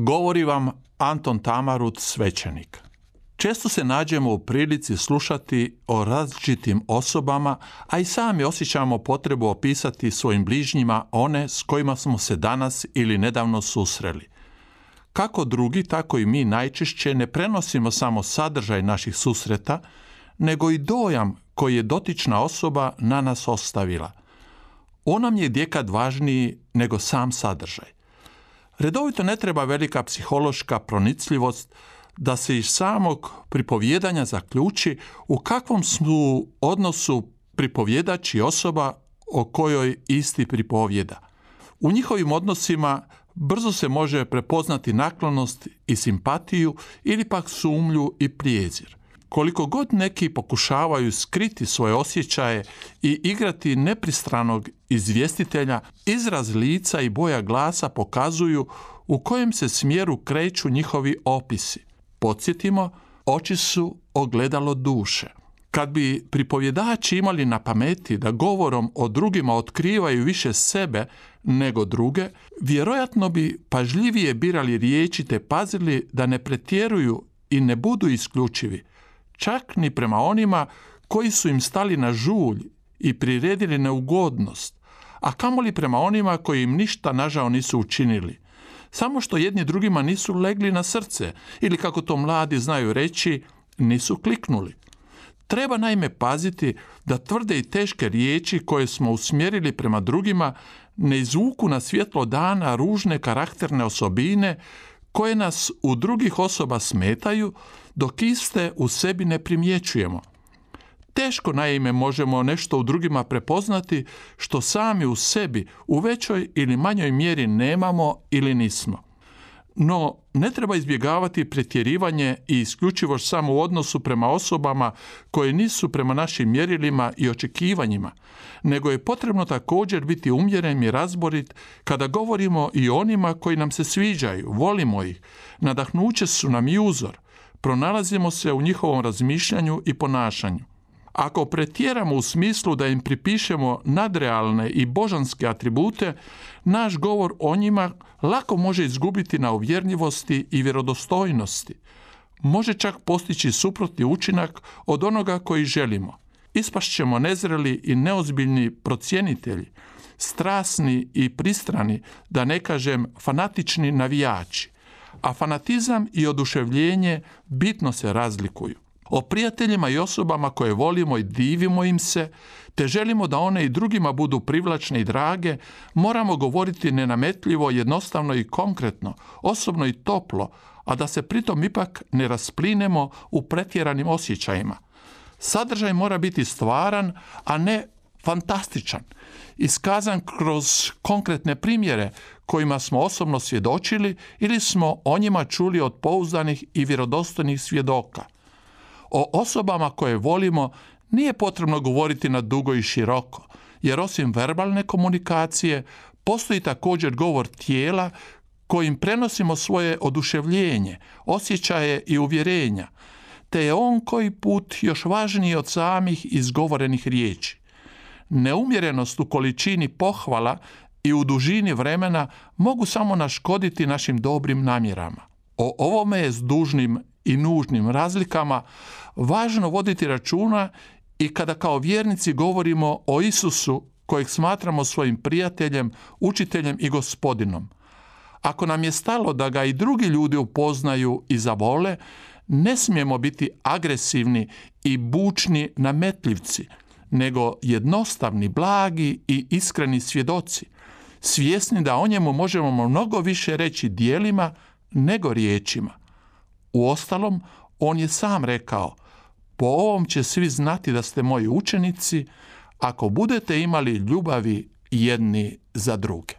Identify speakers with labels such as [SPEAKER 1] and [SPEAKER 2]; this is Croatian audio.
[SPEAKER 1] Govori vam Anton Tamarut, svećenik. Često se nađemo u prilici slušati o različitim osobama, a i sami osjećamo potrebu opisati svojim bližnjima one s kojima smo se danas ili nedavno susreli. Kako drugi, tako i mi najčešće ne prenosimo samo sadržaj naših susreta, nego i dojam koji je dotična osoba na nas ostavila. On nam je djekad važniji nego sam sadržaj. Redovito ne treba velika psihološka pronicljivost da se iz samog pripovjedanja zaključi u kakvom su odnosu pripovjedač i osoba o kojoj isti pripovjeda. U njihovim odnosima brzo se može prepoznati naklonost i simpatiju ili pak sumlju i prijezir. Koliko god neki pokušavaju skriti svoje osjećaje i igrati nepristranog izvjestitelja, izraz lica i boja glasa pokazuju u kojem se smjeru kreću njihovi opisi. Podsjetimo, oči su ogledalo duše. Kad bi pripovjedači imali na pameti da govorom o drugima otkrivaju više sebe nego druge, vjerojatno bi pažljivije birali riječi te pazili da ne pretjeruju i ne budu isključivi, čak ni prema onima koji su im stali na žulj i priredili neugodnost, a kamoli prema onima koji im ništa nažao nisu učinili. Samo što jedni drugima nisu legli na srce ili kako to mladi znaju reći, nisu kliknuli. Treba naime paziti da tvrde i teške riječi koje smo usmjerili prema drugima ne izvuku na svjetlo dana ružne karakterne osobine koje nas u drugih osoba smetaju, dok iste u sebi ne primjećujemo. Teško naime možemo nešto u drugima prepoznati što sami u sebi u većoj ili manjoj mjeri nemamo ili nismo. No, ne treba izbjegavati pretjerivanje i isključivo samo u odnosu prema osobama koje nisu prema našim mjerilima i očekivanjima, nego je potrebno također biti umjeren i razborit kada govorimo i onima koji nam se sviđaju, volimo ih, nadahnuće su nam i uzor, pronalazimo se u njihovom razmišljanju i ponašanju. Ako pretjeramo u smislu da im pripišemo nadrealne i božanske atribute, naš govor o njima lako može izgubiti na uvjerljivosti i vjerodostojnosti. Može čak postići suprotni učinak od onoga koji želimo. Ispašćemo nezreli i neozbiljni procjenitelji, strasni i pristrani, da ne kažem fanatični navijači. A fanatizam i oduševljenje bitno se razlikuju o prijateljima i osobama koje volimo i divimo im se, te želimo da one i drugima budu privlačne i drage, moramo govoriti nenametljivo, jednostavno i konkretno, osobno i toplo, a da se pritom ipak ne rasplinemo u pretjeranim osjećajima. Sadržaj mora biti stvaran, a ne fantastičan, iskazan kroz konkretne primjere kojima smo osobno svjedočili ili smo o njima čuli od pouzdanih i vjerodostojnih svjedoka – o osobama koje volimo nije potrebno govoriti na dugo i široko, jer osim verbalne komunikacije postoji također govor tijela kojim prenosimo svoje oduševljenje, osjećaje i uvjerenja, te je on koji put još važniji od samih izgovorenih riječi. Neumjerenost u količini pohvala i u dužini vremena mogu samo naškoditi našim dobrim namjerama. O ovome je s dužnim i nužnim razlikama važno voditi računa i kada kao vjernici govorimo o Isusu kojeg smatramo svojim prijateljem, učiteljem i gospodinom. Ako nam je stalo da ga i drugi ljudi upoznaju i zavole, ne smijemo biti agresivni i bučni nametljivci, nego jednostavni, blagi i iskreni svjedoci, svjesni da o njemu možemo mnogo više reći dijelima nego riječima. Uostalom, on je sam rekao, po ovom će svi znati da ste moji učenici, ako budete imali ljubavi jedni za druge.